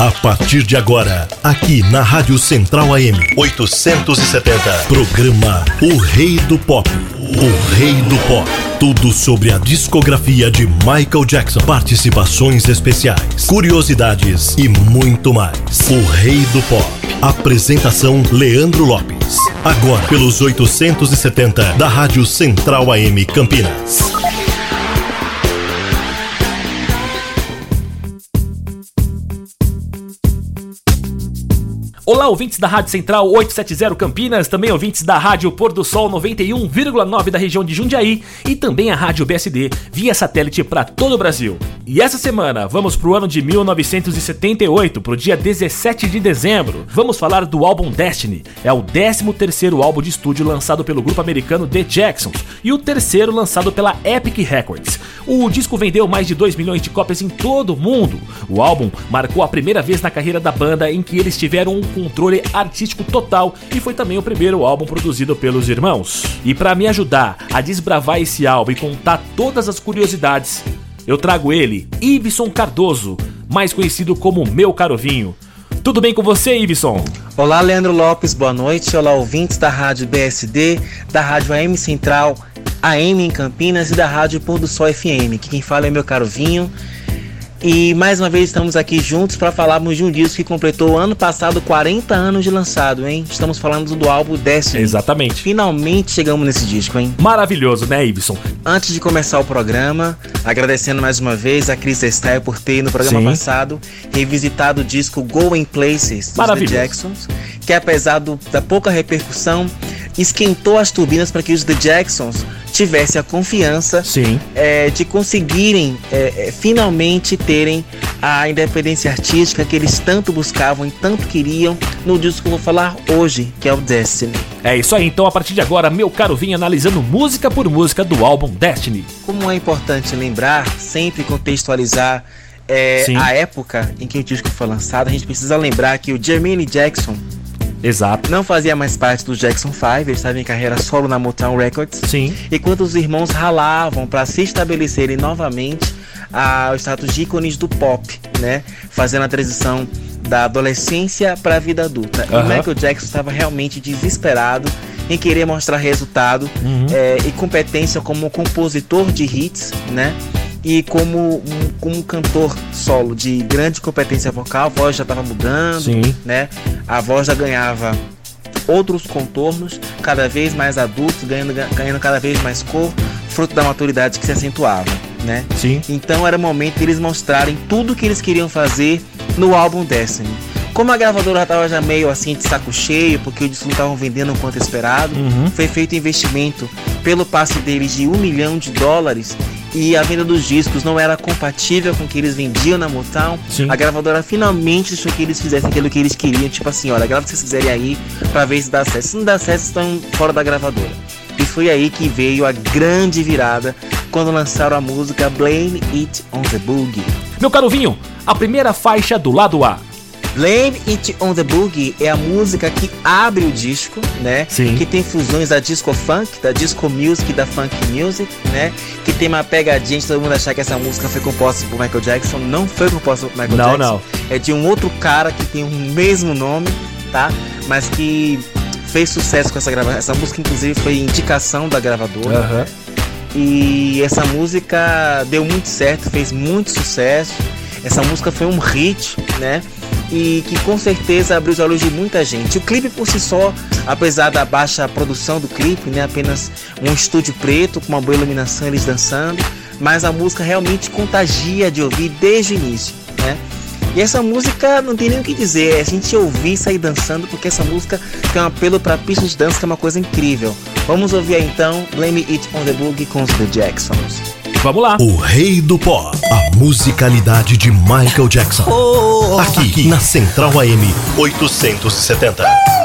A partir de agora, aqui na Rádio Central AM 870, programa O Rei do Pop. O Rei do Pop. Tudo sobre a discografia de Michael Jackson, participações especiais, curiosidades e muito mais. O Rei do Pop. Apresentação Leandro Lopes. Agora pelos 870 da Rádio Central AM Campinas. Olá, ouvintes da Rádio Central 870 Campinas, também ouvintes da Rádio Pôr do Sol 91,9 da região de Jundiaí e também a Rádio BSD via satélite para todo o Brasil. E essa semana vamos pro ano de 1978, pro dia 17 de dezembro. Vamos falar do álbum Destiny. É o 13º álbum de estúdio lançado pelo grupo americano The Jacksons e o terceiro lançado pela Epic Records. O disco vendeu mais de 2 milhões de cópias em todo o mundo. O álbum marcou a primeira vez na carreira da banda em que eles tiveram um controle artístico total e foi também o primeiro álbum produzido pelos irmãos. E para me ajudar a desbravar esse álbum e contar todas as curiosidades, eu trago ele, Iveson Cardoso, mais conhecido como Meu Carovinho. Tudo bem com você, Iveson? Olá, Leandro Lopes, boa noite. Olá, ouvintes da Rádio BSD, da Rádio AM Central, AM em Campinas e da Rádio Pôr do Sol FM. Que quem fala é meu caro Vinho. E mais uma vez estamos aqui juntos para falarmos de um disco que completou ano passado 40 anos de lançado, hein? Estamos falando do álbum Destiny. Exatamente. Finalmente chegamos nesse disco, hein? Maravilhoso, né, Ibson? Antes de começar o programa, agradecendo mais uma vez a Chris Style por ter no programa Sim. passado revisitado o disco Going Places dos The Jacksons, que apesar do, da pouca repercussão, esquentou as turbinas para que os The Jacksons tivesse a confiança é, de conseguirem é, finalmente terem a independência artística que eles tanto buscavam e tanto queriam no disco que eu vou falar hoje, que é o Destiny. É isso aí, então a partir de agora, meu caro, vim analisando música por música do álbum Destiny. Como é importante lembrar, sempre contextualizar é, a época em que o disco foi lançado, a gente precisa lembrar que o Jermaine Jackson Exato. Não fazia mais parte do Jackson 5, ele estava em carreira solo na Motown Records. Sim. Enquanto os irmãos ralavam para se estabelecerem novamente ao status de ícones do pop, né? Fazendo a transição da adolescência para a vida adulta. Uhum. E Michael Jackson estava realmente desesperado em querer mostrar resultado uhum. é, e competência como compositor de hits, né? e como um, como cantor solo de grande competência vocal, a voz já estava mudando, Sim. né? A voz já ganhava outros contornos, cada vez mais adultos, ganhando, ganhando cada vez mais cor, fruto da maturidade que se acentuava, né? Sim. Então era o momento de eles mostrarem tudo que eles queriam fazer no álbum Destiny. Como a gravadora estava já meio assim de saco cheio, porque o disco não estavam vendendo o quanto esperado, uhum. foi feito investimento pelo passe deles de um milhão de dólares e a venda dos discos não era compatível com o que eles vendiam na Motown, Sim. a gravadora finalmente deixou que eles fizessem aquilo que eles queriam, tipo assim, olha, grava o que vocês quiserem aí para ver se dá certo. Se não dá certo, estão fora da gravadora. Foi aí que veio a grande virada quando lançaram a música Blame It on the Boogie. Meu caro Vinho, a primeira faixa do lado A Blame It on the Boogie é a música que abre o disco, né? Sim. Que tem fusões da disco funk, da disco music, da funk music, né? Que tem uma pegadinha de todo mundo achar que essa música foi composta por Michael Jackson. Não foi composta por Michael não, Jackson. Não, É de um outro cara que tem o mesmo nome, tá? Mas que fez sucesso com essa gravação. Essa música, inclusive, foi indicação da gravadora. Uhum. E essa música deu muito certo, fez muito sucesso. Essa música foi um hit, né? e que com certeza abriu os olhos de muita gente. O clipe por si só, apesar da baixa produção do clipe, né, apenas um estúdio preto com uma boa iluminação eles dançando, mas a música realmente contagia de ouvir desde o início, né? E essa música não tem nem o que dizer, é a gente ouvir e sair dançando, porque essa música tem um apelo para pistas de dança que é uma coisa incrível. Vamos ouvir aí, então Blame It on the Boogie com os The Jacksons. Vamos lá. O rei do pó. A musicalidade de Michael Jackson. Oh, aqui, aqui na Central AM 870.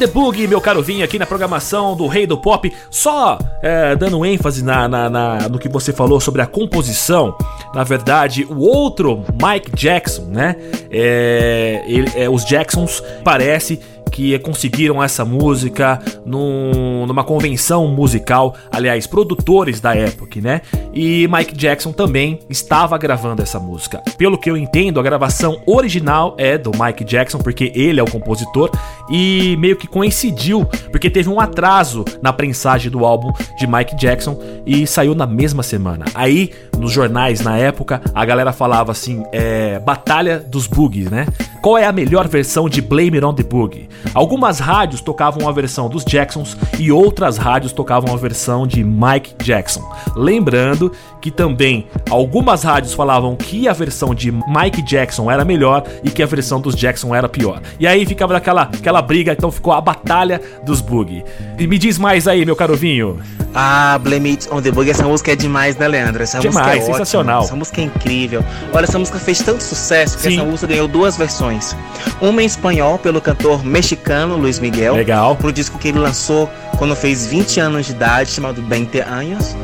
The Boogie, meu caro Vinho, aqui na programação do Rei do Pop. Só é, dando ênfase na, na- na- no que você falou sobre a composição. Na verdade, o outro Mike Jackson, né? É, ele- é, os Jacksons parece que conseguiram essa música num- numa convenção musical, aliás, produtores da época, né? E Mike Jackson também estava gravando essa música. Pelo que eu entendo, a gravação original é do Mike Jackson, porque ele é o compositor, e meio que coincidiu, porque teve um atraso na prensagem do álbum de Mike Jackson e saiu na mesma semana. Aí, nos jornais na época, a galera falava assim: é, Batalha dos Boogies, né? Qual é a melhor versão de Blame It on the Boogie? Algumas rádios tocavam a versão dos Jacksons e outras rádios tocavam a versão de Mike Jackson. Lembrando que também algumas rádios falavam que a versão de Mike Jackson era melhor e que a versão dos Jackson era pior. E aí ficava aquela, aquela briga, então ficou a batalha dos Boogie. E me diz mais aí, meu caro Vinho. Ah, Blame It on the Boogie, essa música é demais, né, Leandro? Essa Demais, música é ótima, sensacional. essa música é incrível. Olha, essa música fez tanto sucesso que Sim. essa música ganhou duas versões. Uma em espanhol pelo cantor mexicano Luiz Miguel, Legal. pro disco que ele lançou quando fez 20 anos de idade, chamado 20 anos.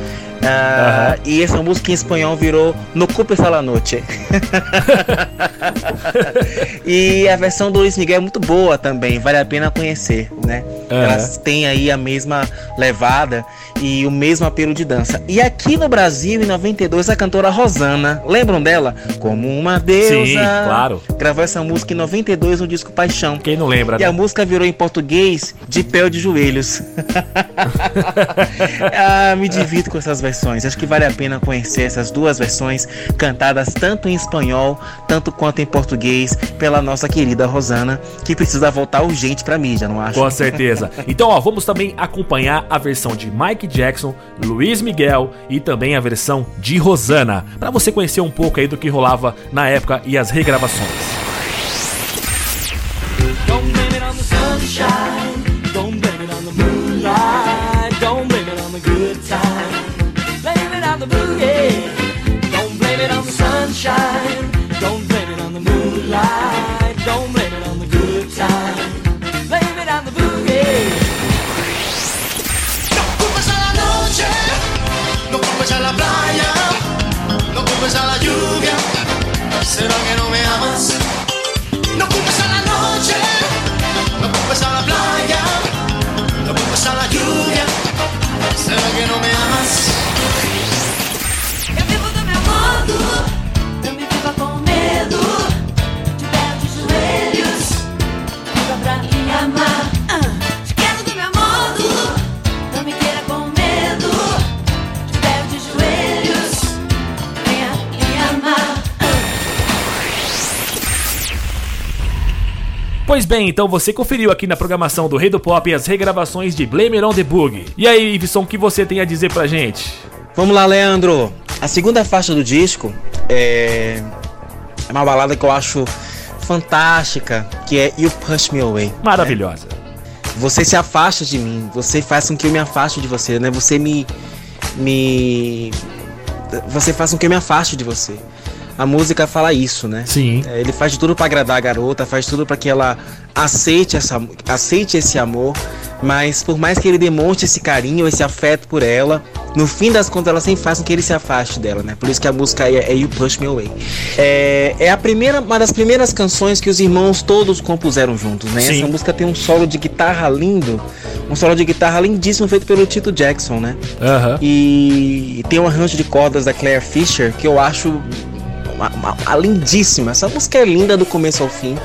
Ah, E essa música em espanhol virou No Culpes a la Noche. e a versão do Luiz Miguel é muito boa também, vale a pena conhecer, né? Aham. Elas têm aí a mesma levada e o mesmo apelo de dança. E aqui no Brasil, em 92, a cantora Rosana, lembram dela? Como uma deusa. Sim, claro. Gravou essa música em 92 no disco Paixão. Quem não lembra, E a né? música virou em português de pé ou de joelhos. ah, me divido com essas versões. Acho que vale a pena conhecer essas duas versões cantadas tanto em espanhol, tanto quanto em português pela nossa querida Rosana, que precisa voltar urgente pra mídia, não acho? Com certeza. Então, ó, vamos também acompanhar a versão de Mike Jackson, Luiz Miguel e também a versão de Rosana, Pra você conhecer um pouco aí do que rolava na época e as regravações. Don't blame it on the sunshine. Culpes a la lluvia. ¿Será que no me amas? No culpes a la noche, no culpes a la playa, Pois bem, então você conferiu aqui na programação do Rei do Pop as regravações de Blame It on the Boogie. E aí, Iveson, o que você tem a dizer pra gente? Vamos lá, Leandro. A segunda faixa do disco é é uma balada que eu acho fantástica, que é You Push Me Away. Maravilhosa. Você se afasta de mim, você faz com que eu me afaste de você, né? Você me me você faz com que eu me afaste de você. A música fala isso, né? Sim. É, ele faz de tudo pra agradar a garota, faz tudo pra que ela aceite, essa, aceite esse amor, mas por mais que ele demonstre esse carinho, esse afeto por ela, no fim das contas ela sempre faz com que ele se afaste dela, né? Por isso que a música é, é You Push Me Away. É, é a primeira, uma das primeiras canções que os irmãos todos compuseram juntos, né? Sim. Essa música tem um solo de guitarra lindo, um solo de guitarra lindíssimo feito pelo Tito Jackson, né? Aham. E tem um arranjo de cordas da Claire Fisher que eu acho uma, uma- uma lindíssima. Essa música é linda do começo ao fim.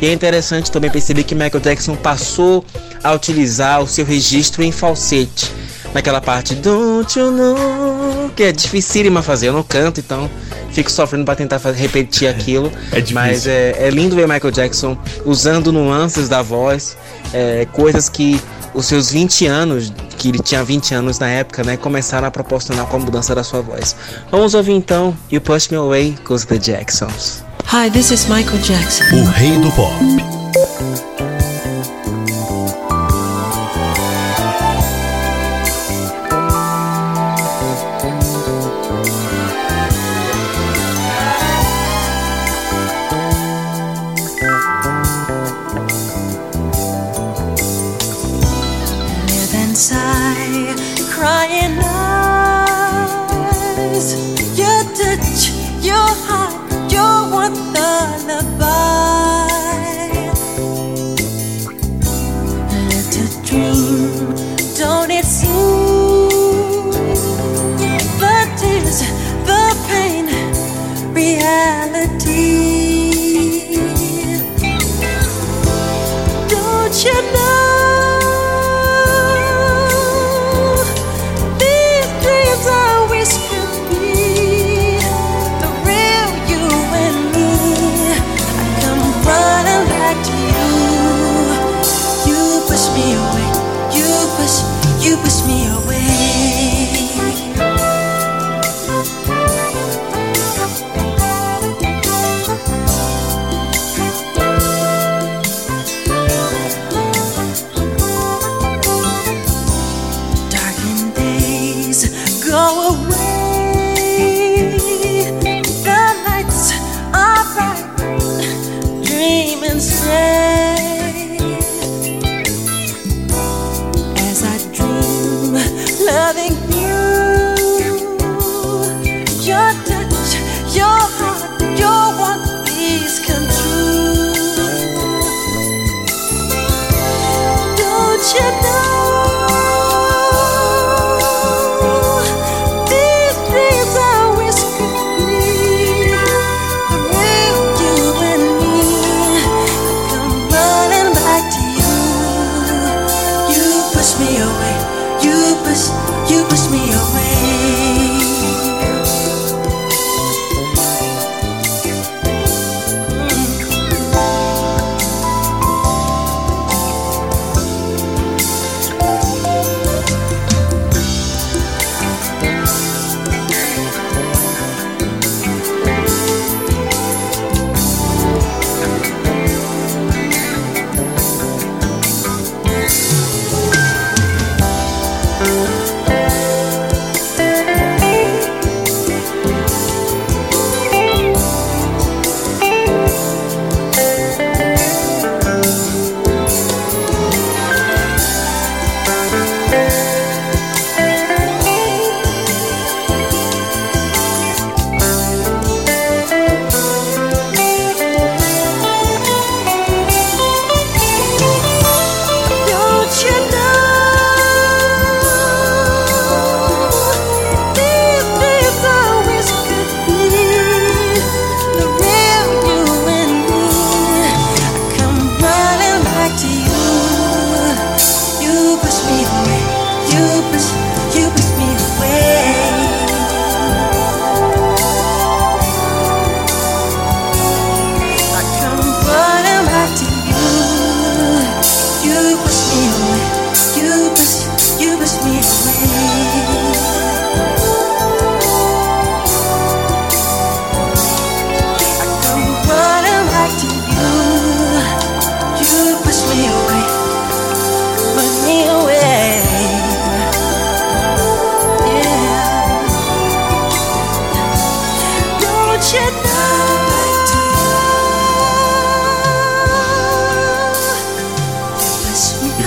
E é interessante também perceber que Michael Jackson passou a utilizar o seu registro em falsete. Naquela parte Don't you know que é dificílima fazer, eu não canto, então fico sofrendo para tentar repetir aquilo. É difícil. Mas é, é lindo ver Michael Jackson usando nuances da voz, é, coisas que os seus 20 anos, que ele tinha 20 anos na época, né, começaram a proporcionar com a mudança da sua voz. Vamos ouvir então You Push Me Away com os The Jacksons. Hi, this is Michael Jackson. O rei do pop.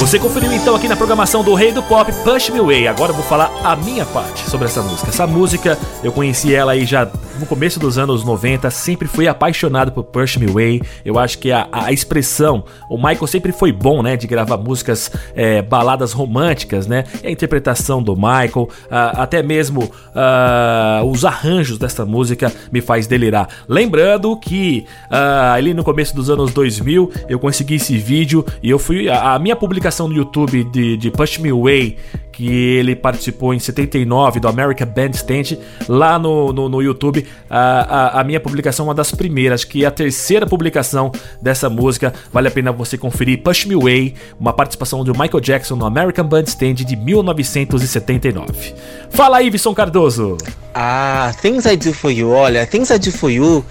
Você conferiu então aqui na programação do Rei do Pop Push Me Away. Agora eu vou falar a minha parte sobre essa música. Essa música eu conheci ela aí já no começo dos anos 90, sempre fui apaixonado por Push Me Away. Eu acho que a, a expressão, o Michael sempre foi bom, né, de gravar músicas, é, baladas românticas, né? E a interpretação do Michael, ah, até mesmo ah, os arranjos dessa música me faz delirar. Lembrando que ali no começo dos anos 2000 eu consegui esse vídeo e eu fui a, a minha publicação no YouTube de, de Push Me Away que ele participou em 79 do American Bandstand, lá no, no, no YouTube, a, a, a, minha publicação é uma das primeiras, que é a terceira publicação dessa música, vale a pena você conferir, Push Me Away, uma participação do Michael Jackson no American Bandstand de 1979. Fala aí, Visson Cardoso! Ah, Things I Do For You, olha, Things I Do For You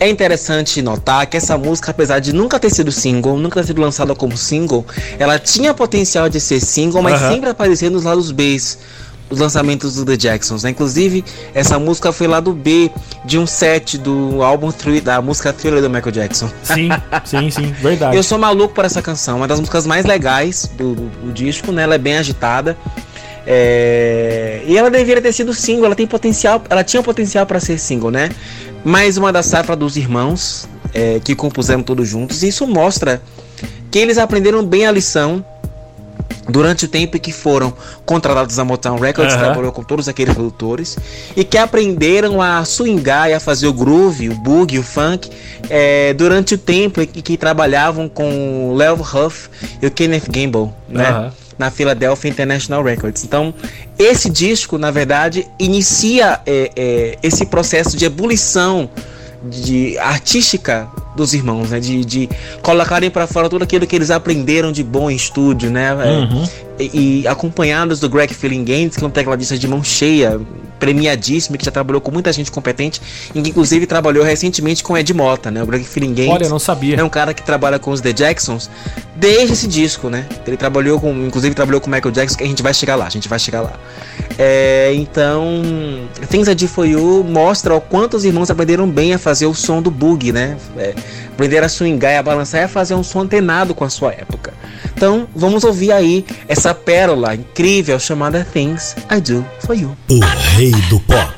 é interessante notar que essa música, apesar de nunca ter sido single, nunca ter sido lançada como single, ela tinha potencial de ser single, mas Aham. sempre aparecia nos lados B, os lançamentos do The Jacksons, né? Inclusive, essa música foi lado B de um set do álbum Thriller- da música Thriller do Michael Jackson. Sim, sim, sim, verdade. Eu sou maluco por essa canção, uma das músicas mais legais do, do- do disco, né? Ela é bem agitada. É, E ela deveria ter sido single, ela tem potencial, ela tinha potencial para ser single, né? Mais uma da safra dos irmãos é, que compuseram todos juntos. E isso mostra que eles aprenderam bem a lição durante o tempo em que foram contratados a Motown Records, Aham. trabalhou com todos aqueles produtores e que aprenderam a swingar e a fazer o groove, o boogie, o funk é, durante o tempo em que, que trabalhavam com o Leo Huff e o Kenneth Gamble, né? Aham. Na Philadelphia International Records. Então, esse disco, na verdade, inicia é, é, esse processo de ebulição de artística dos irmãos, né? De, de colocarem para fora tudo aquilo que eles aprenderam de bom em estúdio, né? Uhum. e, e acompanhados do Greg Feeling Gaines, que é um tecladista de mão cheia, premiadíssimo, que já trabalhou com muita gente competente, e que inclusive trabalhou recentemente com Ed Mota, né? O Greg Feeling Gaines Olha, não sabia. é um cara que trabalha com os The Jacksons desde esse disco, né? Ele trabalhou com, inclusive trabalhou com o Michael Jackson, que a gente vai chegar lá, a gente vai chegar lá. É, então, Things I Do For You mostra o quanto os irmãos aprenderam bem a fazer o som do boogie, né? É, aprenderam a swingar e a balançar e a fazer um som antenado com a sua época. Então, vamos ouvir aí essa pérola incrível chamada Things I Do For You. O rei do pop.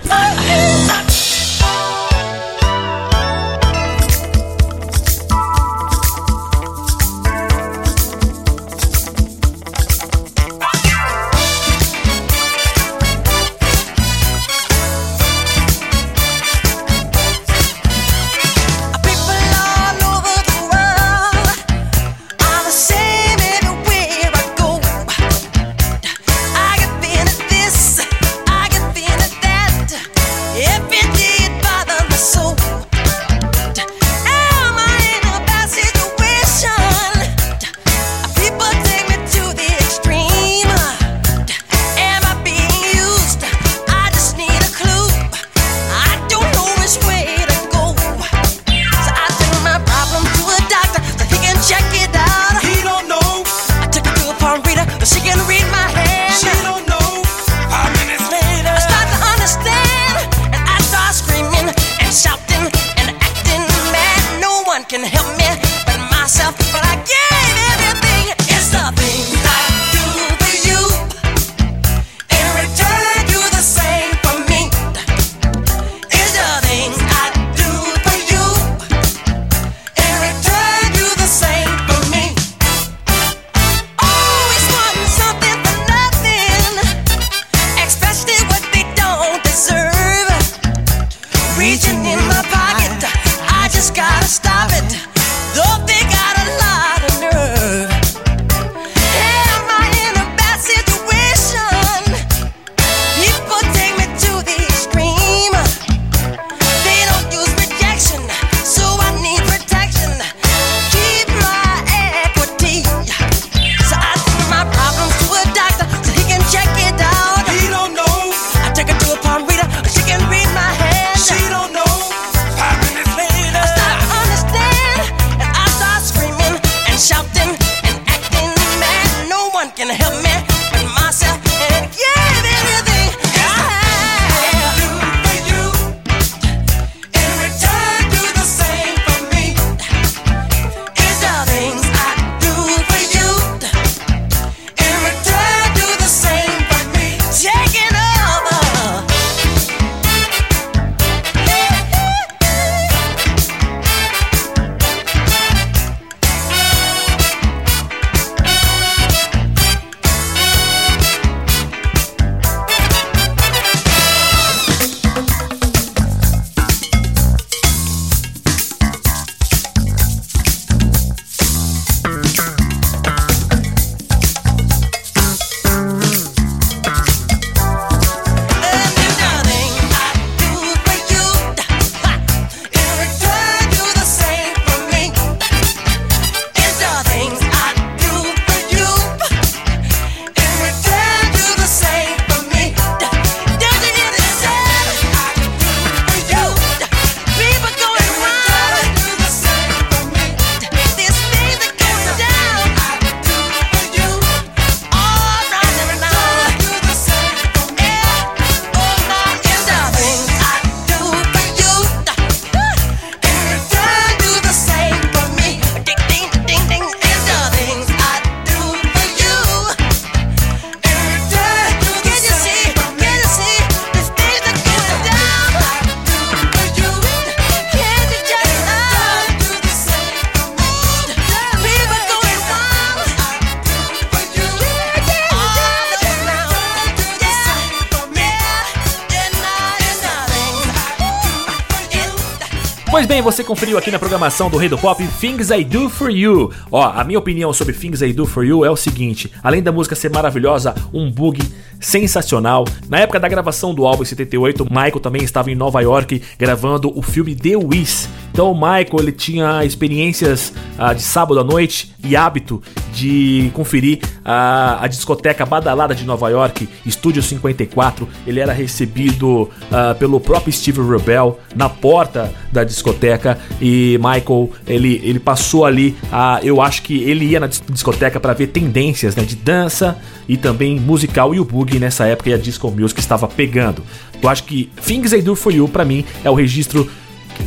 Bem, você conferiu aqui na programação do Rei do Pop Things I Do For You. Ó, a minha opinião sobre Things I Do For You é o seguinte: além da música ser maravilhosa, um bug sensacional. Na época da gravação do álbum em 78, Michael também estava em Nova York gravando o filme The Wiz. Então o Michael ele tinha experiências ah, de sábado à noite e hábito de conferir a, a discoteca badalada de Nova York, Estúdio 54. Ele era recebido ah, pelo próprio Steve Rebel na porta da discoteca e Michael ele, ele passou ali a, eu acho que ele ia na dis- discoteca para ver tendências né, de dança e também musical e o boogie nessa época e a disco music estava pegando. Eu acho que Things I For You pra mim é o registro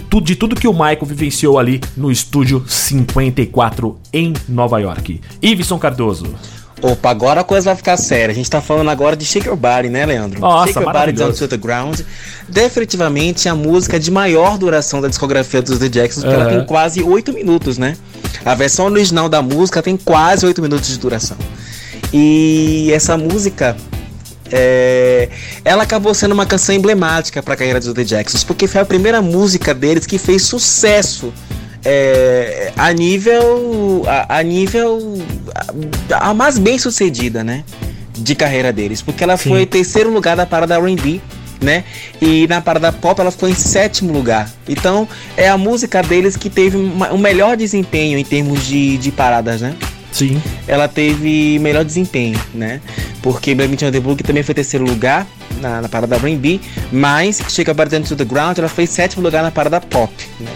tu- de tudo que o Michael vivenciou ali no estúdio 54 em Nova York. Iveson Cardoso. Opa, agora a coisa vai ficar séria. A gente tá falando agora de Shake Your Body, né, Leandro? Nossa, Shake Your Body Down to the Ground. Definitivamente a música de maior duração da discografia dos The Jacksons, porque ela tem quase 8 minutos, né? A versão original da música tem quase 8 minutos de duração. E essa música. É, ela acabou sendo uma canção emblemática para a carreira dos The Jacksons, porque foi a primeira música deles que fez sucesso é, a nível a, a nível a, a mais bem sucedida, né, de carreira deles, porque ela Sim. foi terceiro lugar da parada R&B, né, e na parada pop ela ficou em sétimo lugar. Então é a música deles que teve uma- um melhor desempenho em termos de, de paradas, né? Sim. ela teve melhor desempenho, né? Porque on the que também foi terceiro lugar na, na parada R&B, mas Chega Batendo to the Ground ela foi sétimo lugar na parada pop, né?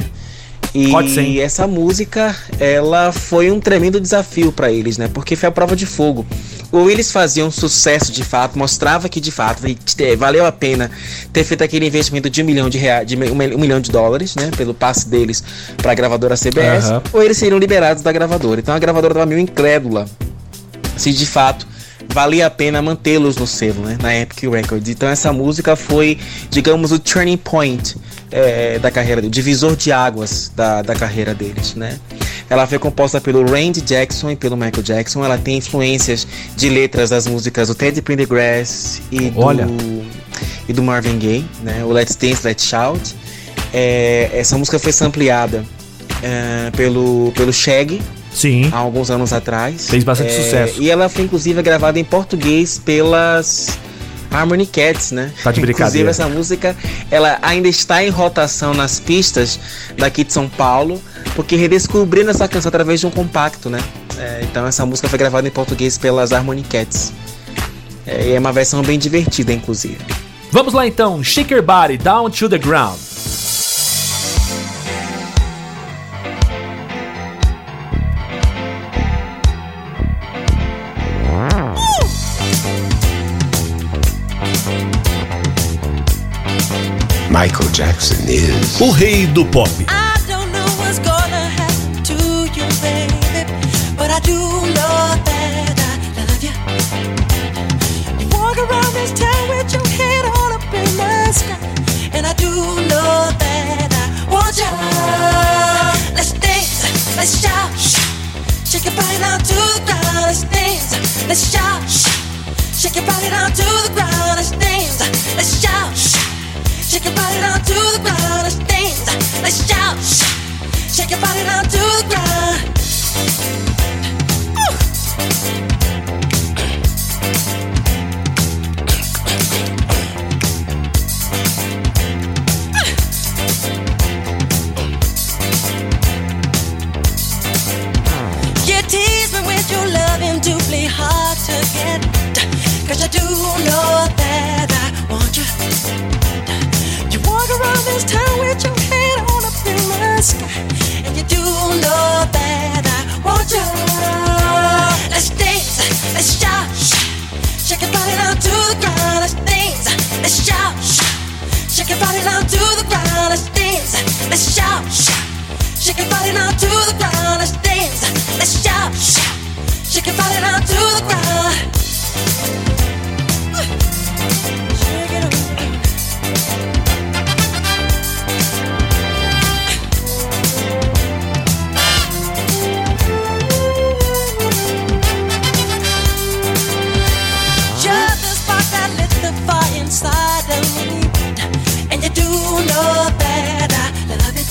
E essa música, ela foi um tremendo desafio para eles, né? Porque foi a prova de fogo. Ou eles faziam sucesso de fato, mostrava que de fato eh, valeu a pena ter feito aquele investimento de um milhão de reais, de um milhão de dólares, né? Pelo passe deles para a gravadora CBS, Aham. ou eles seriam liberados da gravadora. Então a gravadora estava meio incrédula se de fato valia a pena mantê-los no selo, né, na Epic Records. Então essa música foi, digamos, o turning point é, da carreira, o divisor de águas da, da carreira deles, né. Ela foi composta pelo Randy Jackson e pelo Michael Jackson. Ela tem influências de letras das músicas do Teddy Pendergrass e do, Olha. e do Marvin Gaye, né, o Let's Dance, Let's Shout. É, essa música foi sampleada é, pelo, pelo Shaggy, Sim. há alguns anos atrás. Fez bastante É, sucesso. E ela foi inclusive gravada em português pelas Harmony Cats, né? Tá de brincadeira. Inclusive essa música, ela ainda está em rotação nas pistas daqui de São Paulo, porque redescobrindo essa canção através de um compacto, né? É, então essa música foi gravada em português pelas Harmony Cats. É, e é uma versão bem divertida, inclusive. Vamos lá então, Shake Your Body Down to the Ground. I do know what's gonna happen to you, baby. But I do love that I want you. Water all this time with your head on a big mask. And I do love that, won't you Let's dance, let's shout, shake your body down to the ground. Let's dance, let's shout, shout, shake your body down to the ground. Let's dance, let's shout. Shake your body down to the ground. Let's dance. Let's shout. Shake your body down to the ground. You tease me with your loving doubly hard to get. Cause I do know that I want you. You do know you. Let's dance, let's shout. Shake your body down to the ground. Let's dance, let's shout. Shake your body down to the ground. Let's dance, let's shout. Shake your body down to the ground. Let's dance, let's shout. Shake your body down to the ground. and you do know that I love it.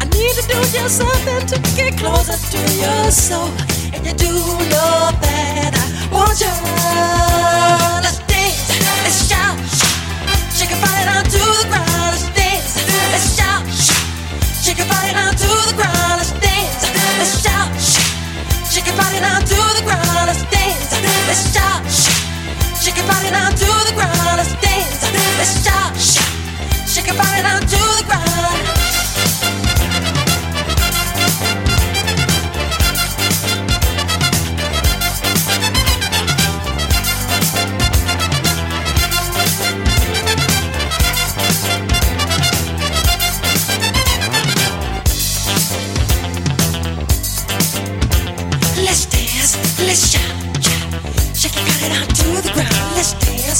I need to do just something to get closer to your soul, and you do know that I want you. Let's dance, let's shout, shake the ground. Let's dance, let's shout, shake the ground. Let's dance, let's shout, shake the ground. Let's dance, let's shout. Shake your body down to the ground. Let's dance. Let's shout. Shake your body down to the ground.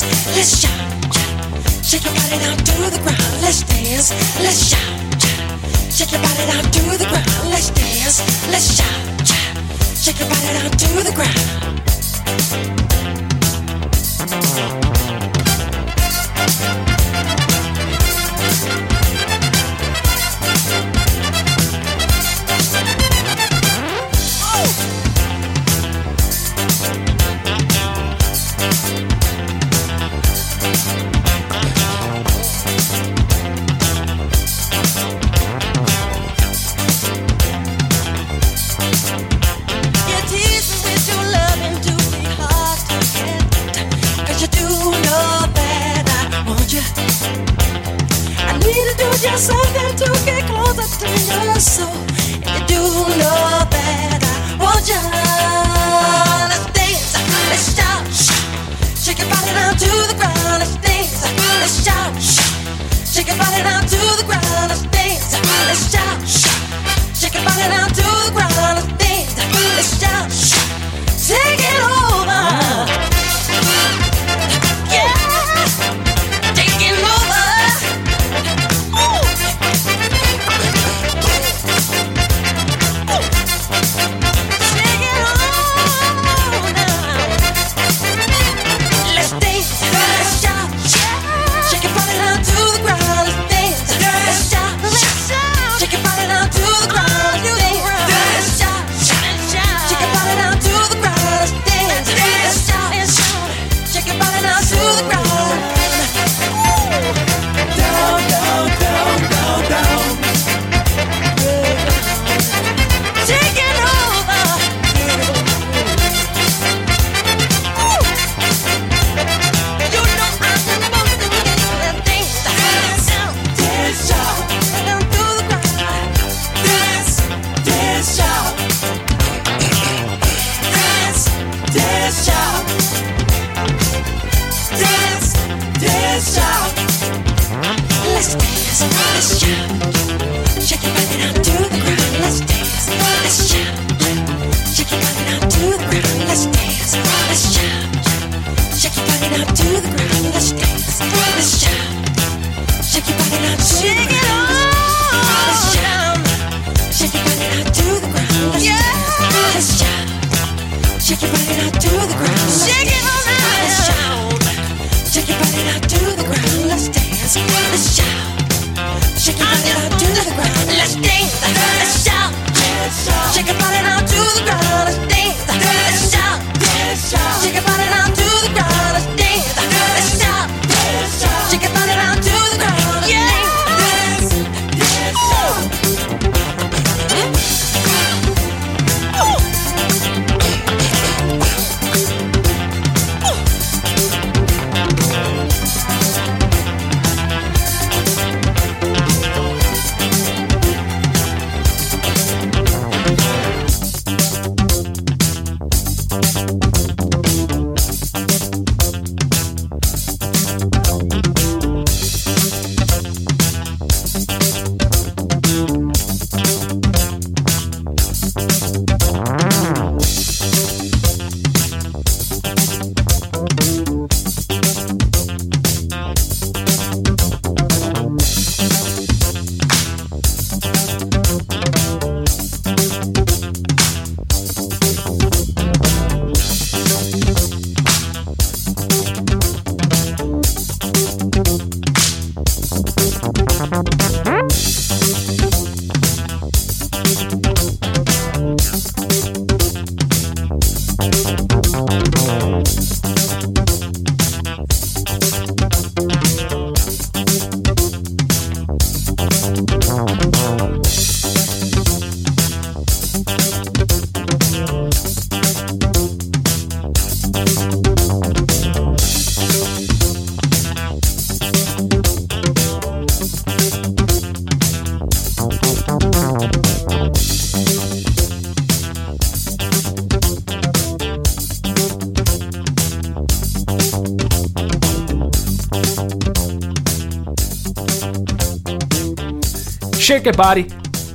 dance, let's shout, shout. Shake your body down to the ground, let's dance, let's shout, shout. Shake your body down to the ground, let's dance, let's shout, shout. Shake your body down to the ground.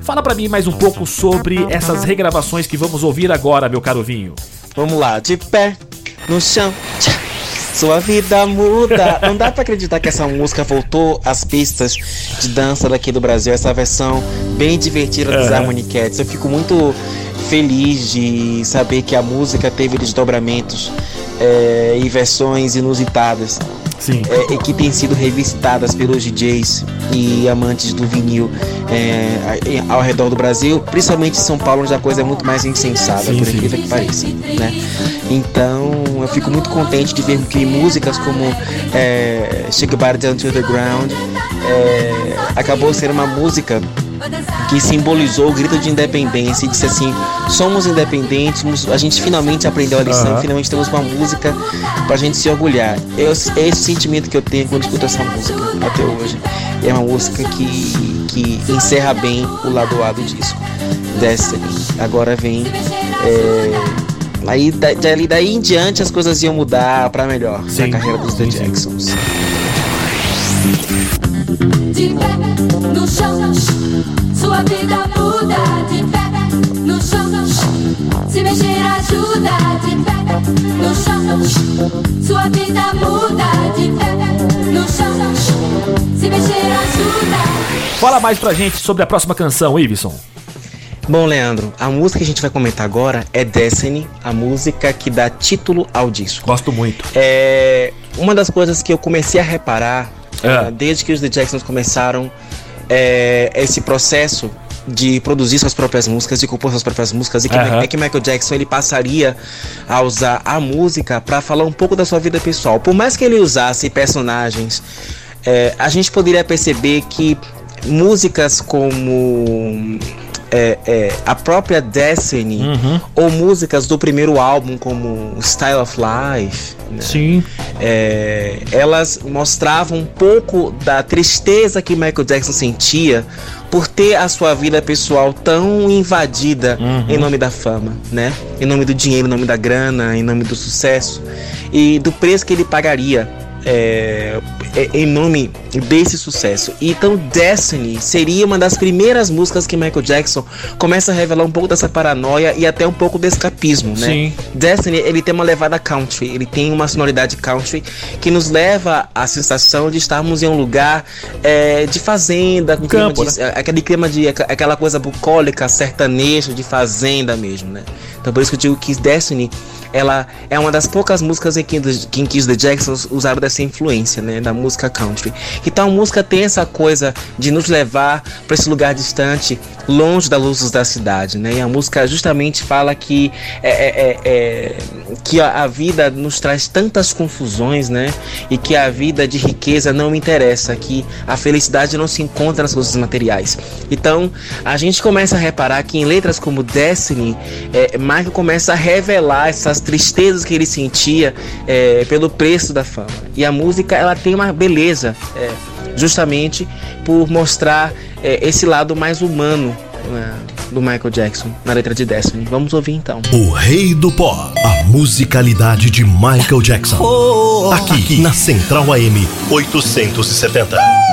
Fala pra mim mais um pouco sobre essas regravações que vamos ouvir agora, meu caro Vinho. Vamos lá, de pé, no chão. Sua vida muda. Não dá pra acreditar que essa música voltou às pistas de dança daqui do Brasil. Essa versão bem divertida dos. Harmony Cats. Eu fico muito feliz de saber que a música teve desdobramentos é, e versões inusitadas. Sim. é, e que têm sido revisitadas pelos DJs e amantes do vinil é, ao redor do Brasil, principalmente em São Paulo, onde a coisa é muito mais insensada, Sim, por sim. incrível que pareça. Né? Então, eu fico muito contente de ver que músicas como é, Shake Body Down to the Ground é, acabou sendo uma música que simbolizou o grito de independência e disse assim: somos independentes, a gente finalmente aprendeu a lição, Aham. finalmente temos uma música pra gente se orgulhar. É esse é esse sentimento que eu tenho quando escuto essa música até hoje. É uma música que, que encerra bem o lado A do disco. Destiny. Agora vem. É, aí da- dali daí em diante as coisas iam mudar pra melhor Sim. na carreira dos The Sim, sim. De pé no chão, sua vida muda. De pé no chão, se mexer ajuda. De pé no chão, sua vida muda. De pé no chão, se mexer ajuda. Fala mais pra gente sobre a próxima canção, Iveson. Bom, Leandro, a música que a gente vai comentar agora é Destiny, a música que dá título ao disco. Gosto muito. É uma das coisas que eu comecei a reparar É. eh, desde que os The Jacksons começaram é, esse processo de produzir suas próprias músicas, de compor suas próprias músicas, e que, Aham. é que Michael Jackson ele passaria a usar a música para falar um pouco da sua vida pessoal. Por mais que ele usasse personagens, é, a gente poderia perceber que músicas como é, é, a própria Destiny ou músicas do primeiro álbum como Style of Life, né? Sim. É, elas mostravam um pouco da tristeza que Michael Jackson sentia por ter a sua vida pessoal tão invadida em nome da fama, né? Em nome do dinheiro, em nome da grana, em nome do sucesso e do preço que ele pagaria é, é, em nome desse sucesso. Então, Destiny seria uma das primeiras músicas que Michael Jackson começa a revelar um pouco dessa paranoia e até um pouco do escapismo, né? Sim. Destiny, ele tem uma levada country, ele tem uma sonoridade country que nos leva à sensação de estarmos em um lugar é, de fazenda, com clima Campo, de- aquele clima de aqu- aquela coisa bucólica, sertanejo, de fazenda mesmo, né? Então por isso que eu digo que Destiny, ela é uma das poucas músicas em que, em que os The Jacksons usaram dessa influência, né, da música country. Então a música tem essa coisa de nos levar para esse lugar distante, longe das luzes da cidade, né? E a música justamente fala que é, é- é- é- que a, a vida nos traz tantas confusões, né? E que a vida de riqueza não interessa, que a felicidade não se encontra nas coisas materiais. Então a gente começa a reparar que em letras como Destiny, é, Michael começa a revelar essas tristezas que ele sentia é, pelo preço da fama. E a música ela tem uma beleza, é, justamente por mostrar é, esse lado mais humano né, do Michael Jackson na letra de Destiny. Vamos ouvir então. O Rei do Pó. A musicalidade de Michael Jackson. Aqui na Central AM 870.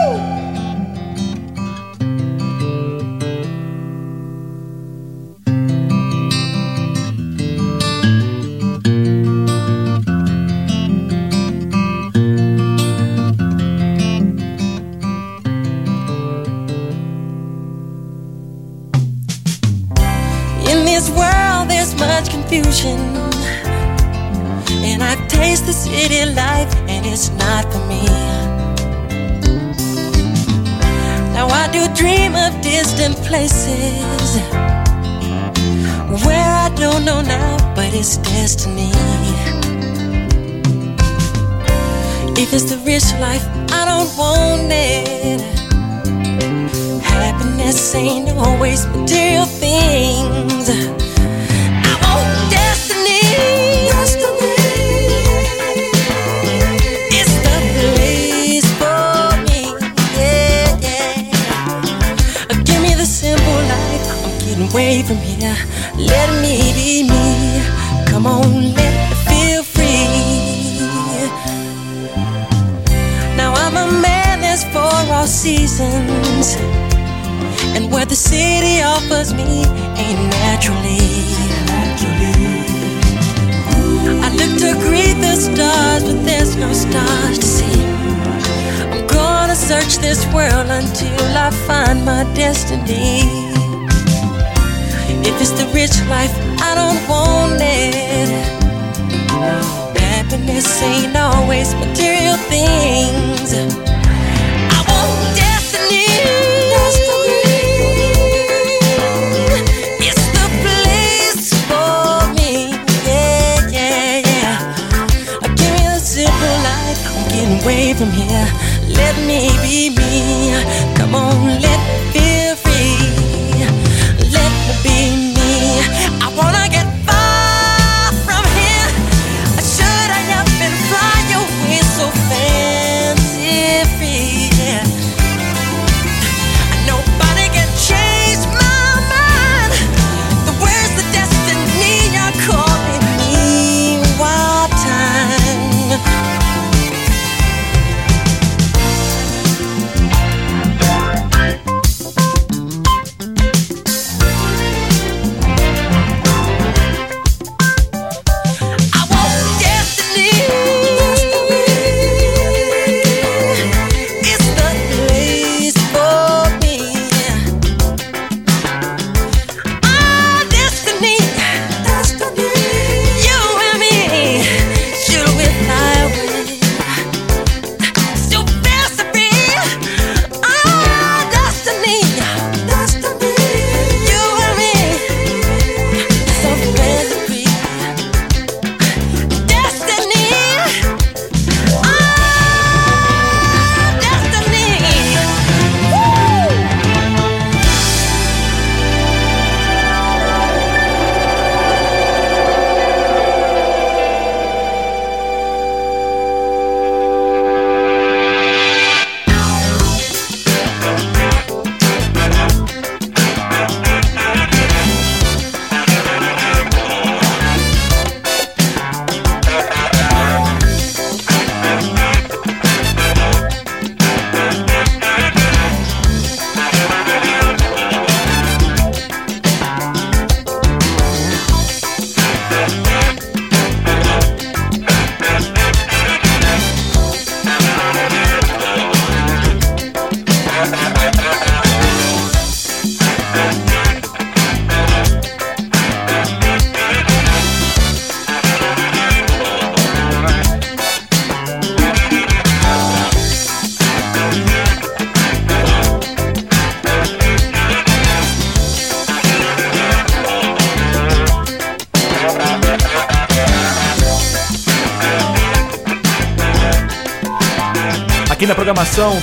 All seasons. and where the city offers me a naturally. I look to greet the stars, but there's no stars to see. I'm gonna search this world until I find my destiny. If it's the rich life, I don't want it. Happiness ain't always material things. Away from here. Let me be me. Come on, let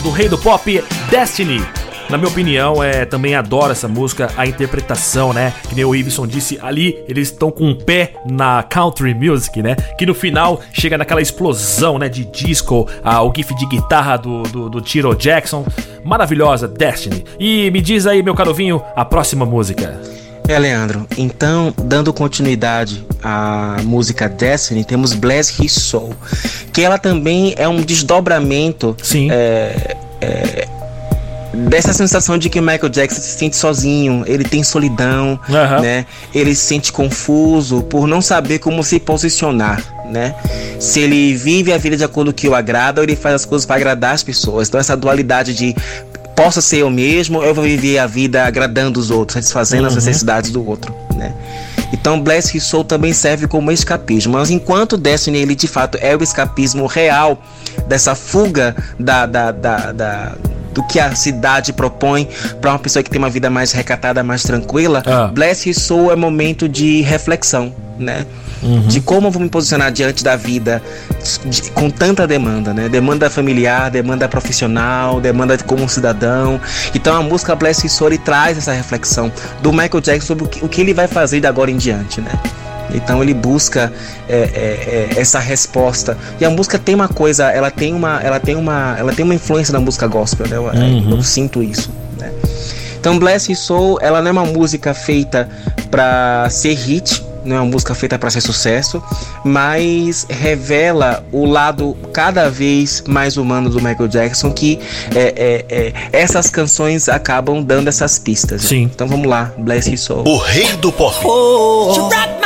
do Rei do Pop, Destiny. Na minha opinião, é, também adoro essa música, a interpretação, né? Que nem o Ibson disse ali, eles estão com um pé na country music, né? Que no final chega naquela explosão, né? De disco, ah, o gif de guitarra do, do, do Tiro Jackson. Maravilhosa, Destiny. E me diz aí, meu caro Vinho, a próxima música. É, Leandro. Então, dando continuidade à música Destiny, temos Bless His Soul, que ela também é um desdobramento Sim. é, é, dessa sensação de que Michael Jackson se sente sozinho, ele tem solidão, Aham. né? Ele se sente confuso por não saber como se posicionar, né? Se ele vive a vida de acordo com o que o agrada ou ele faz as coisas para agradar as pessoas. Então essa dualidade de posso ser eu mesmo, eu vou viver a vida agradando os outros, satisfazendo as necessidades do outro, né? Então Bless His Soul também serve como escapismo, mas enquanto Destiny ele de fato é o escapismo real dessa fuga da, da, da, da- do que a cidade propõe para uma pessoa que tem uma vida mais recatada, mais tranquila, Ah. Bless His Soul é momento de reflexão, né? De como eu vou me posicionar diante da vida de- com tanta demanda, né? Demanda familiar, demanda profissional, demanda de como cidadão. Então a música Bless His Soul traz essa reflexão do Michael Jackson sobre o que, o que ele vai fazer de agora em diante, né? Então ele busca é, é, é, essa resposta. E a música tem uma coisa, ela tem uma, ela tem uma, ela tem uma influência na música gospel, né? Eu, eu sinto isso, né? Então Bless Soul, ela não é uma música feita pra ser hit, não é uma música feita para ser sucesso, mas revela o lado cada vez mais humano do Michael Jackson que é, é, é, essas canções acabam dando essas pistas. Né? Sim. Então vamos lá, Bless His Soul. O rei do pop. Oh, oh, oh.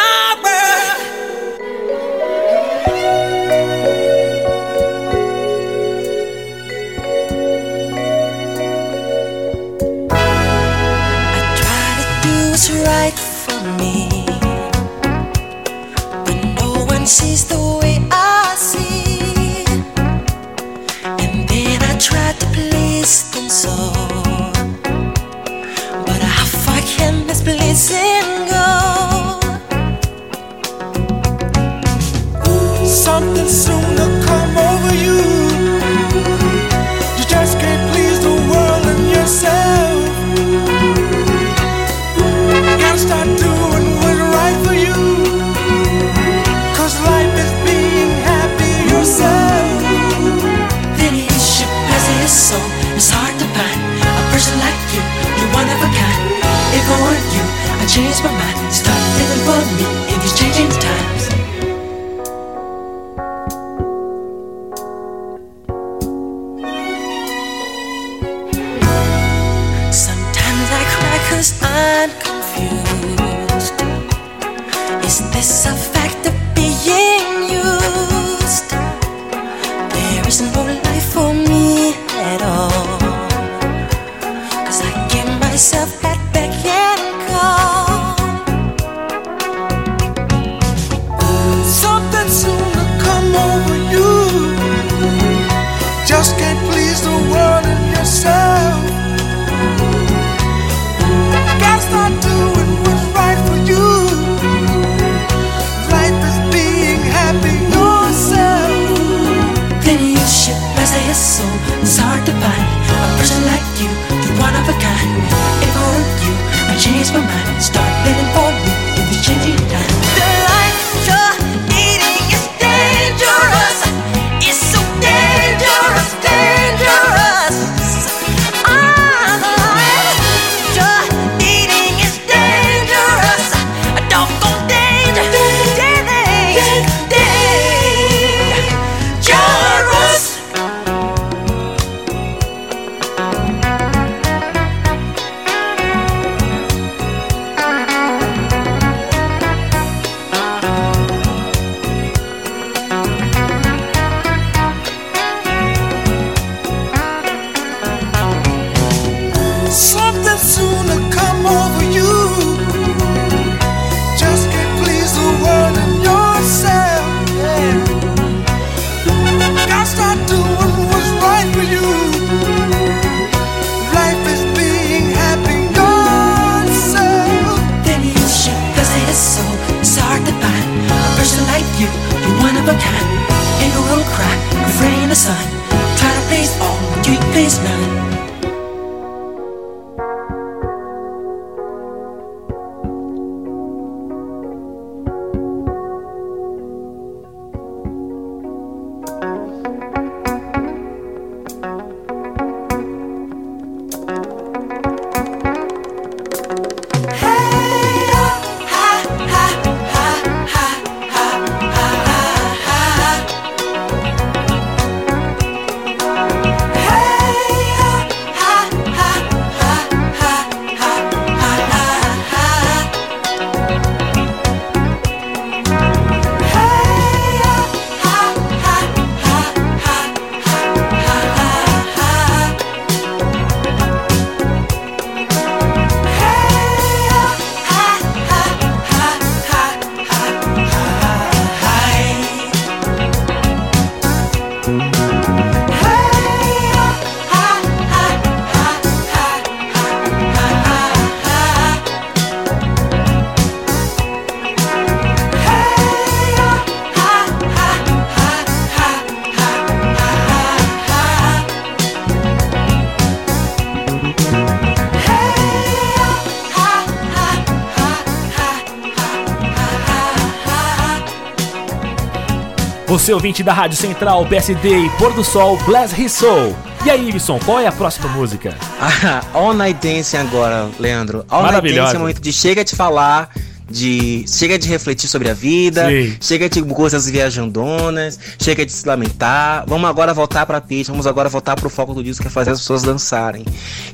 Você ouvinte da Rádio Central, PSD e Pôr do Sol, Bless His Soul. E aí, Ibson, qual é a próxima música? Ah, All Night Dancing agora, Leandro. All Night Dancing é o momento de Chega te Falar de chega de refletir sobre a vida, Sim. chega de coisas viajandonas, chega de se lamentar. Vamos agora voltar pra pista, vamos agora voltar pro foco do disco que é fazer as pessoas dançarem.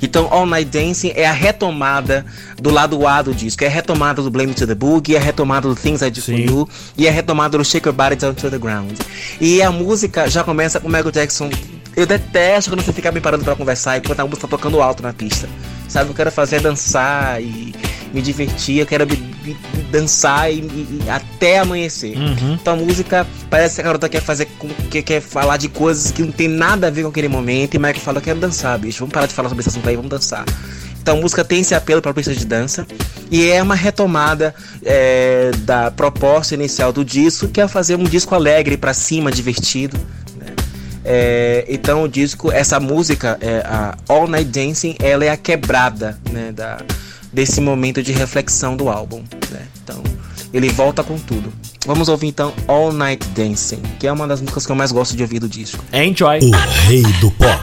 Então, All Night Dancing é a retomada do lado A do disco, é a retomada do Blame to the Boogie, é a retomada do Things I Do For. You e é a retomada do Shake Your Body Down to the Ground. E a música já começa com o Michael Jackson. Eu detesto quando você fica me parando pra conversar enquanto a música tá tocando alto na pista. Sabe, eu quero fazer dançar e me divertir, eu quero dançar e, e- até amanhecer. Então a música parece que a garota quer fazer com, que quer falar de coisas que não tem nada a ver com aquele momento. E Michael fala, eu quero dançar, bicho. Vamos parar de falar sobre esse assunto aí, vamos dançar. Então a música tem esse apelo para pista de dança e é uma retomada é, da proposta inicial do disco, que é fazer um disco alegre pra cima, divertido. né? É, então o disco, essa música, é, a All Night Dancing, ela é a quebrada né, da, desse momento de reflexão do álbum. né? Então ele volta com tudo. Vamos ouvir então All Night Dancing, que é uma das músicas que eu mais gosto de ouvir do disco. Enjoy. O rei do pop.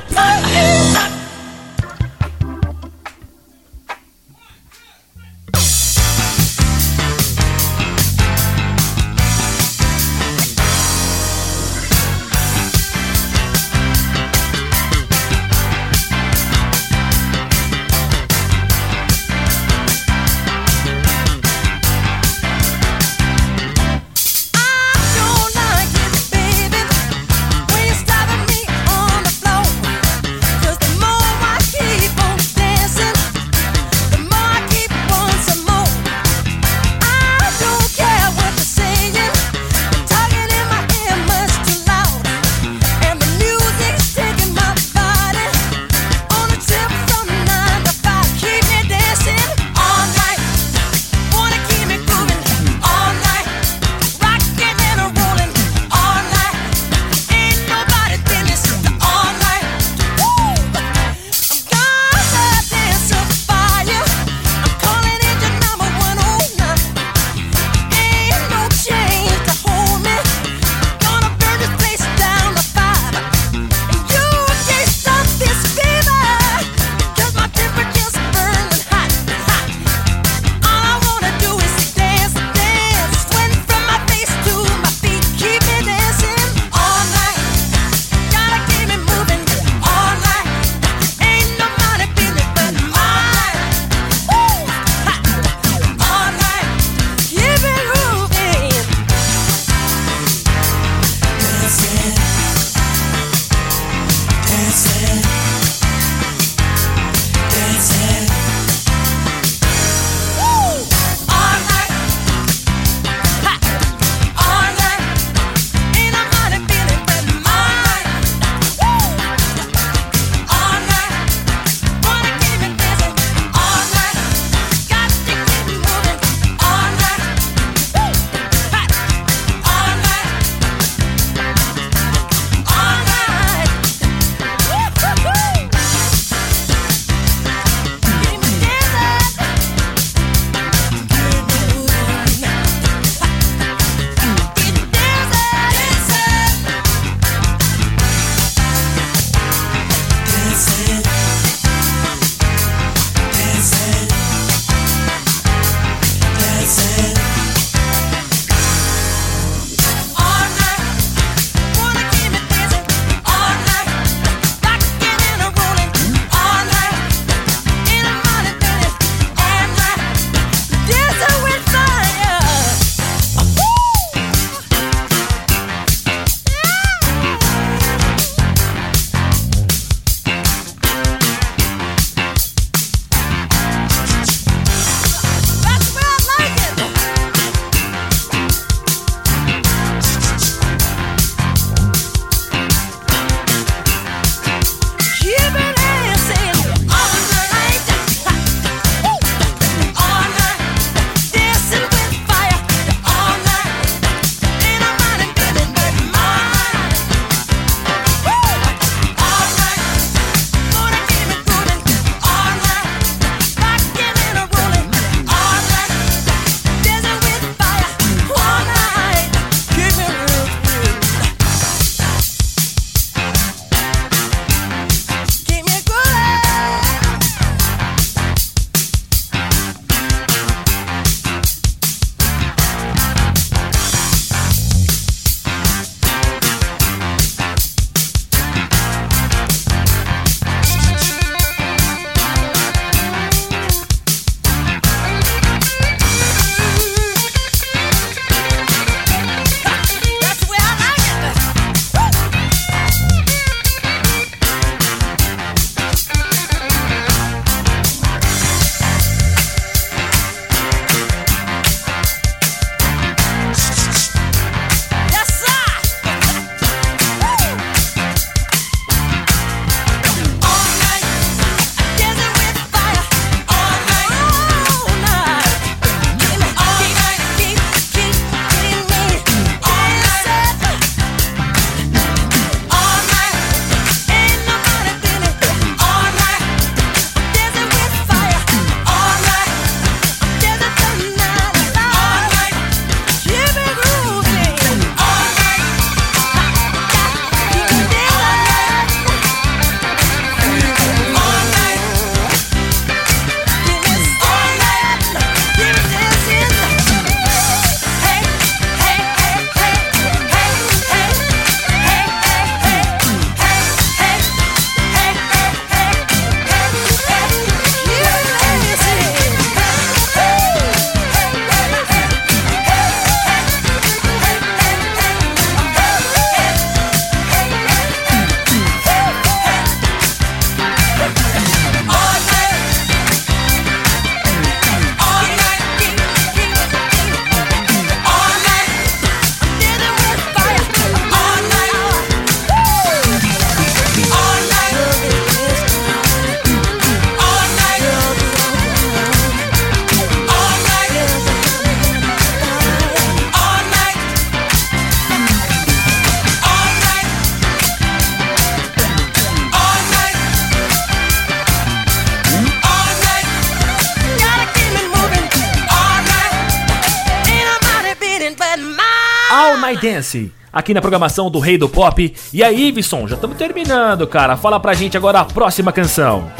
Aqui na programação do Rei do Pop. E aí, Iveson, já estamos terminando, cara. Fala pra gente agora a próxima canção.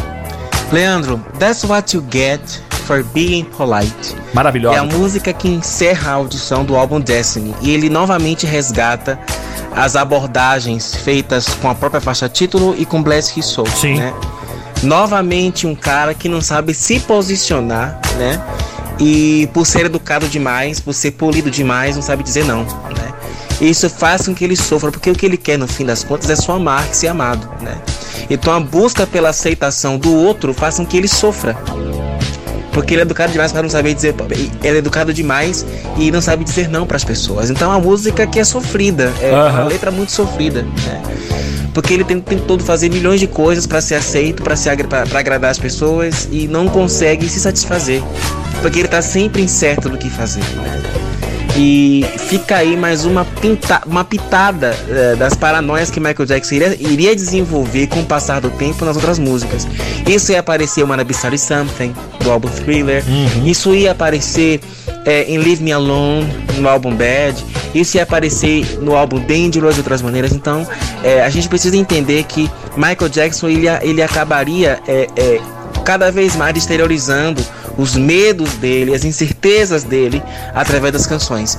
Leandro, That's What You Get for Being Polite. Maravilhosa. É a música que encerra a audição do álbum Destiny e ele novamente resgata as abordagens feitas com a própria faixa título e com Bless His Soul, Sim. né? Novamente um cara que não sabe se posicionar, né? E por ser educado demais, por ser polido demais, não sabe dizer não, né? Isso faz com que ele sofra, porque o que ele quer no fim das contas é só amar e ser amado, né? Então a busca pela aceitação do outro faz com que ele sofra. Porque ele é educado demais para não saber dizer. Ele é educado demais e não sabe dizer não para as pessoas. Então uma música que é sofrida. É uma Aham. letra muito sofrida. Né? Porque ele tem o tempo todo fazer milhões de coisas para ser aceito, para agradar as pessoas e não consegue se satisfazer. Porque ele tá sempre incerto do que fazer. Né? E fica aí mais uma, pinta, uma pitada eh, das paranoias que Michael Jackson iria, iria desenvolver com o passar do tempo nas outras músicas. Isso ia aparecer uma Be Sorry Something, do álbum Thriller. Isso ia aparecer eh, em Leave Me Alone, no álbum Bad. Isso ia aparecer no álbum Dangerous de outras maneiras. Então, eh, a gente precisa entender que Michael Jackson ele, ele acabaria cada vez mais exteriorizando os medos dele, as incertezas dele através das canções.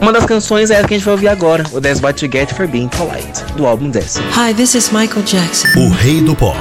Uma das canções é a que a gente vai ouvir agora, o That's What You Get for Being Polite, do álbum Destiny. Hi, this is Michael Jackson. O rei do pop.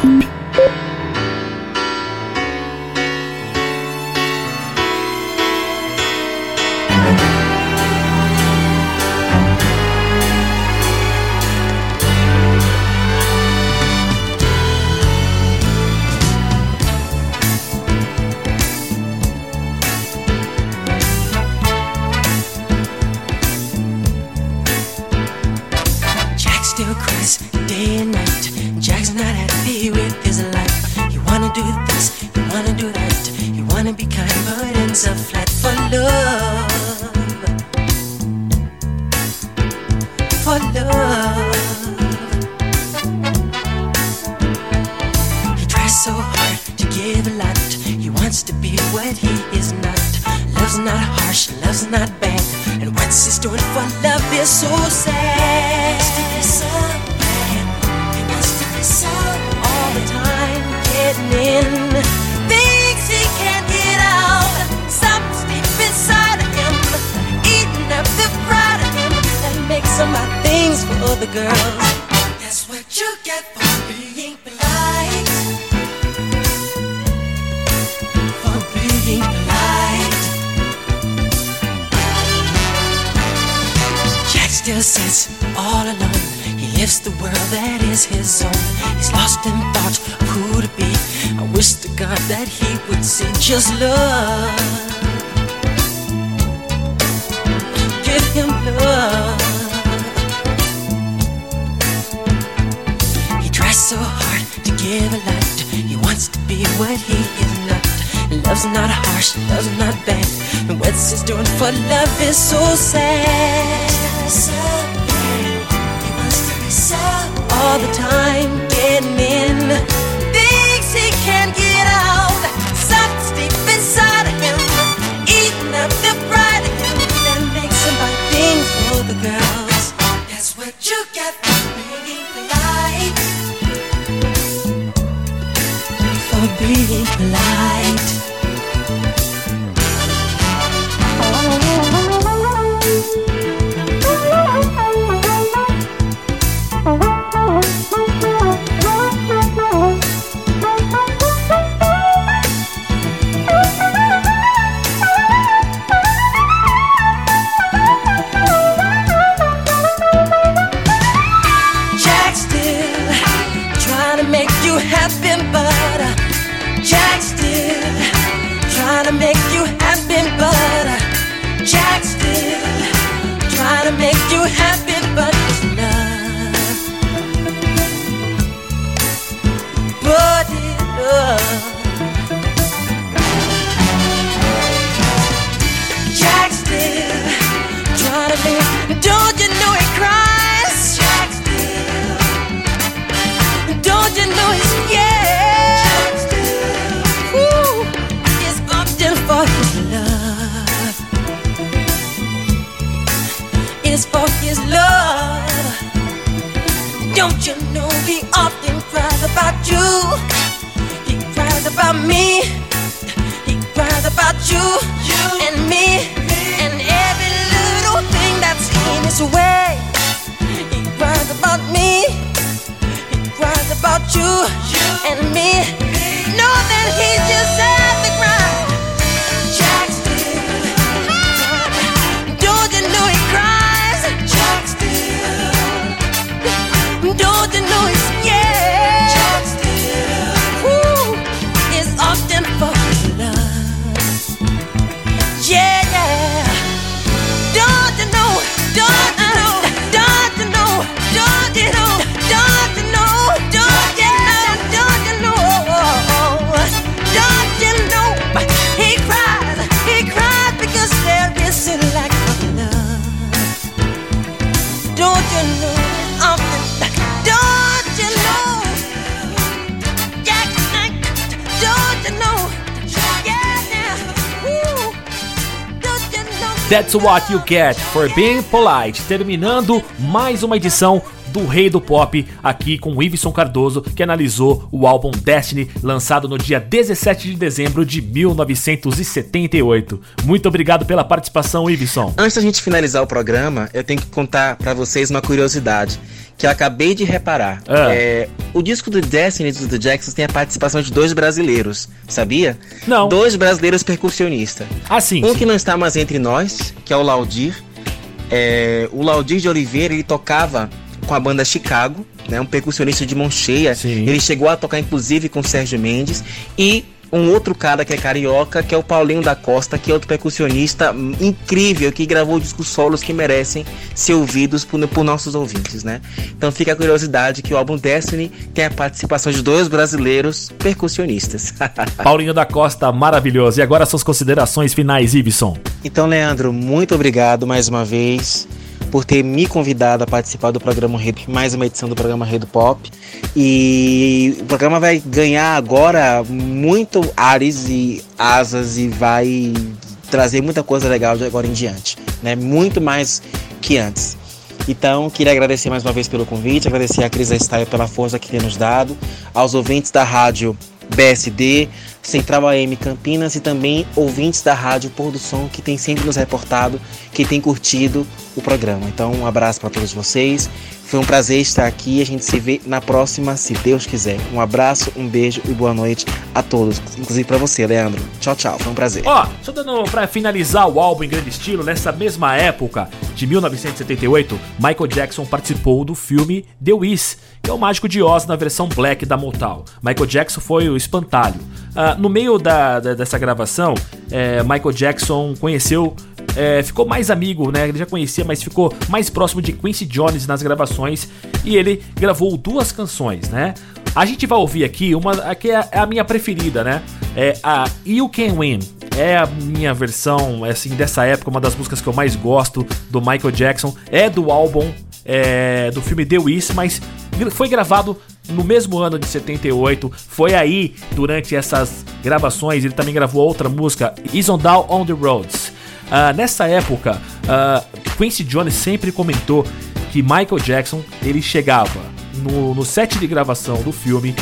And is doing for love is so sad. All the time getting in. Things he can't get out. Something's deep inside of him, eating up the pride of him that makes him buy things for the girls. That's what you get for being polite. For being polite. That's what you get for being polite. Terminando mais uma edição do Rei do Pop aqui com o Iveson Cardoso, que analisou o álbum Destiny, lançado no dia 17 de dezembro de 1978. Muito obrigado pela participação, Iveson. Antes da gente finalizar o programa, eu tenho que contar pra vocês uma curiosidade que eu acabei de reparar. Ah. É, o disco do Destiny do The Jacksons tem a participação de dois brasileiros, sabia? Não. Dois brasileiros percussionistas. Ah, sim. Um sim. que não está mais entre nós, que é o Laudir. É, o Laudir de Oliveira, ele tocava com a banda Chicago, né, um percussionista de mão cheia. Sim. Ele chegou a tocar inclusive com o Sérgio Mendes. E um outro cara que é carioca, que é o Paulinho da Costa, que é outro percussionista incrível, que gravou discos solos que merecem ser ouvidos por, por nossos ouvintes, né? Então fica a curiosidade que o álbum Destiny tem a participação de dois brasileiros percussionistas. Paulinho da Costa, maravilhoso. E agora suas considerações finais, Iveson. Então, Leandro, muito obrigado mais uma vez por ter me convidado a participar do programa Rei, mais uma edição do programa Rei do Pop. E o programa vai ganhar agora muito ares e asas e vai trazer muita coisa legal de agora em diante, né? Muito mais que antes. Então, queria agradecer mais uma vez pelo convite, agradecer a Cris Style pela força que tem nos dado, aos ouvintes da rádio BSD, Central AM Campinas e também ouvintes da Rádio Pôr do Som que tem sempre nos reportado, que tem curtido o programa. Então, um abraço para todos vocês. Foi um prazer estar aqui. A gente se vê na próxima, se Deus quiser. Um abraço, um beijo e boa noite a todos, inclusive para você, Leandro. Tchau, tchau. Foi um prazer. Ó, só dando pra finalizar o álbum em grande estilo, nessa mesma época de 1978, Michael Jackson participou do filme The Wiz, que é o Mágico de Oz na versão black da Motown. Michael Jackson foi o espantalho. Ah, no meio da, da- dessa gravação, é, Michael Jackson conheceu, é, ficou mais amigo, né? Ele já conhecia, mas ficou mais próximo de Quincy Jones nas gravações e ele gravou duas canções, né? A gente vai ouvir aqui uma que é a minha preferida, né? É a You Can Win. É a minha versão, assim, dessa época, uma das músicas que eu mais gosto do Michael Jackson. É do álbum é, do filme The Wiz, mas foi gravado no mesmo ano de 78. Foi aí, durante essas gravações, ele também gravou outra música, Is on Down on the Roads. Ah, nessa época, ah, Quincy Jones sempre comentou que Michael Jackson ele chegava no, no set de gravação do filme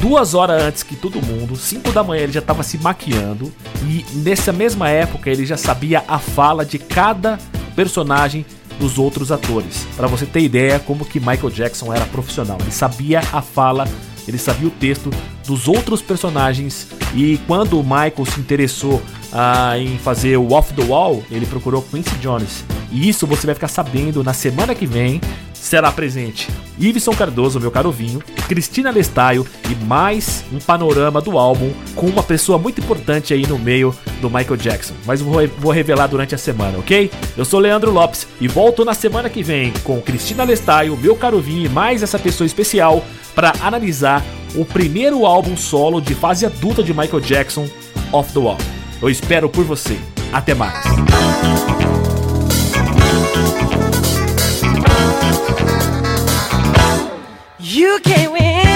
duas horas antes que todo mundo, 5 da manhã ele já estava se maquiando e nessa mesma época ele já sabia a fala de cada personagem dos outros atores. Pra você ter ideia como que Michael Jackson era profissional, ele sabia a fala, ele sabia o texto dos outros personagens e quando o Michael se interessou ah, em fazer o Off the Wall, ele procurou Quincy Jones. E isso você vai ficar sabendo na semana que vem. Será presente Iveson Cardoso, meu caro vinho, Cristina Lestaio e mais um panorama do álbum com uma pessoa muito importante aí no meio do Michael Jackson. Mas vou, vou revelar durante a semana, ok? Eu sou Leandro Lopes e volto na semana que vem com Cristina Lestaio, meu caro vinho e mais essa pessoa especial para analisar o primeiro álbum solo de fase adulta de Michael Jackson, Off the Wall. Eu espero por você. Até mais. You can't win.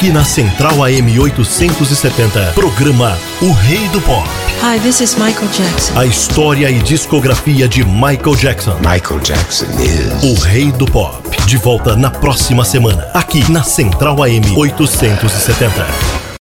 Aqui na Central AM 870, programa O Rei do Pop. Hi, this is Michael Jackson. A história e discografia de Michael Jackson. Michael Jackson is. O Rei do Pop. De volta na próxima semana, aqui na Central AM 870.